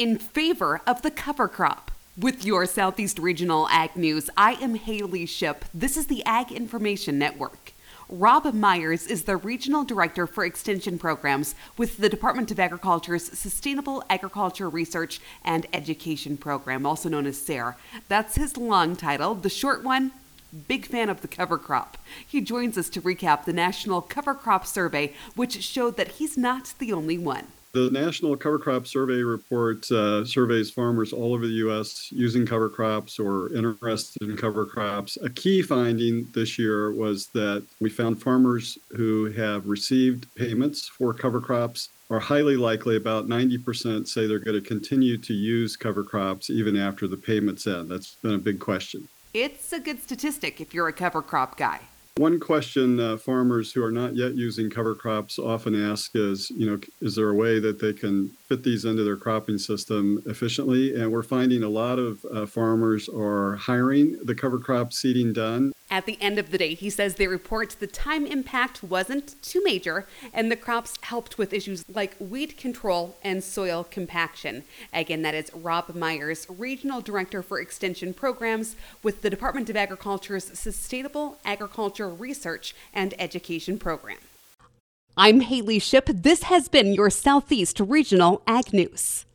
in favor of the cover crop. With your Southeast Regional Ag News, I am Haley Ship. This is the Ag Information Network. Rob Myers is the Regional Director for Extension Programs with the Department of Agriculture's Sustainable Agriculture Research and Education Program, also known as SARE. That's his long title. The short one, Big fan of the cover crop. He joins us to recap the National Cover Crop Survey, which showed that he's not the only one. The National Cover Crop Survey report uh, surveys farmers all over the U.S. using cover crops or interested in cover crops. A key finding this year was that we found farmers who have received payments for cover crops are highly likely, about 90% say they're going to continue to use cover crops even after the payments end. That's been a big question. It's a good statistic if you're a cover crop guy. One question uh, farmers who are not yet using cover crops often ask is, you know, is there a way that they can fit these into their cropping system efficiently? And we're finding a lot of uh, farmers are hiring the cover crop seeding done at the end of the day, he says they report the time impact wasn't too major and the crops helped with issues like weed control and soil compaction. Again, that is Rob Myers, Regional Director for Extension Programs with the Department of Agriculture's Sustainable Agriculture Research and Education Program. I'm Haley Ship. This has been your Southeast Regional Ag News.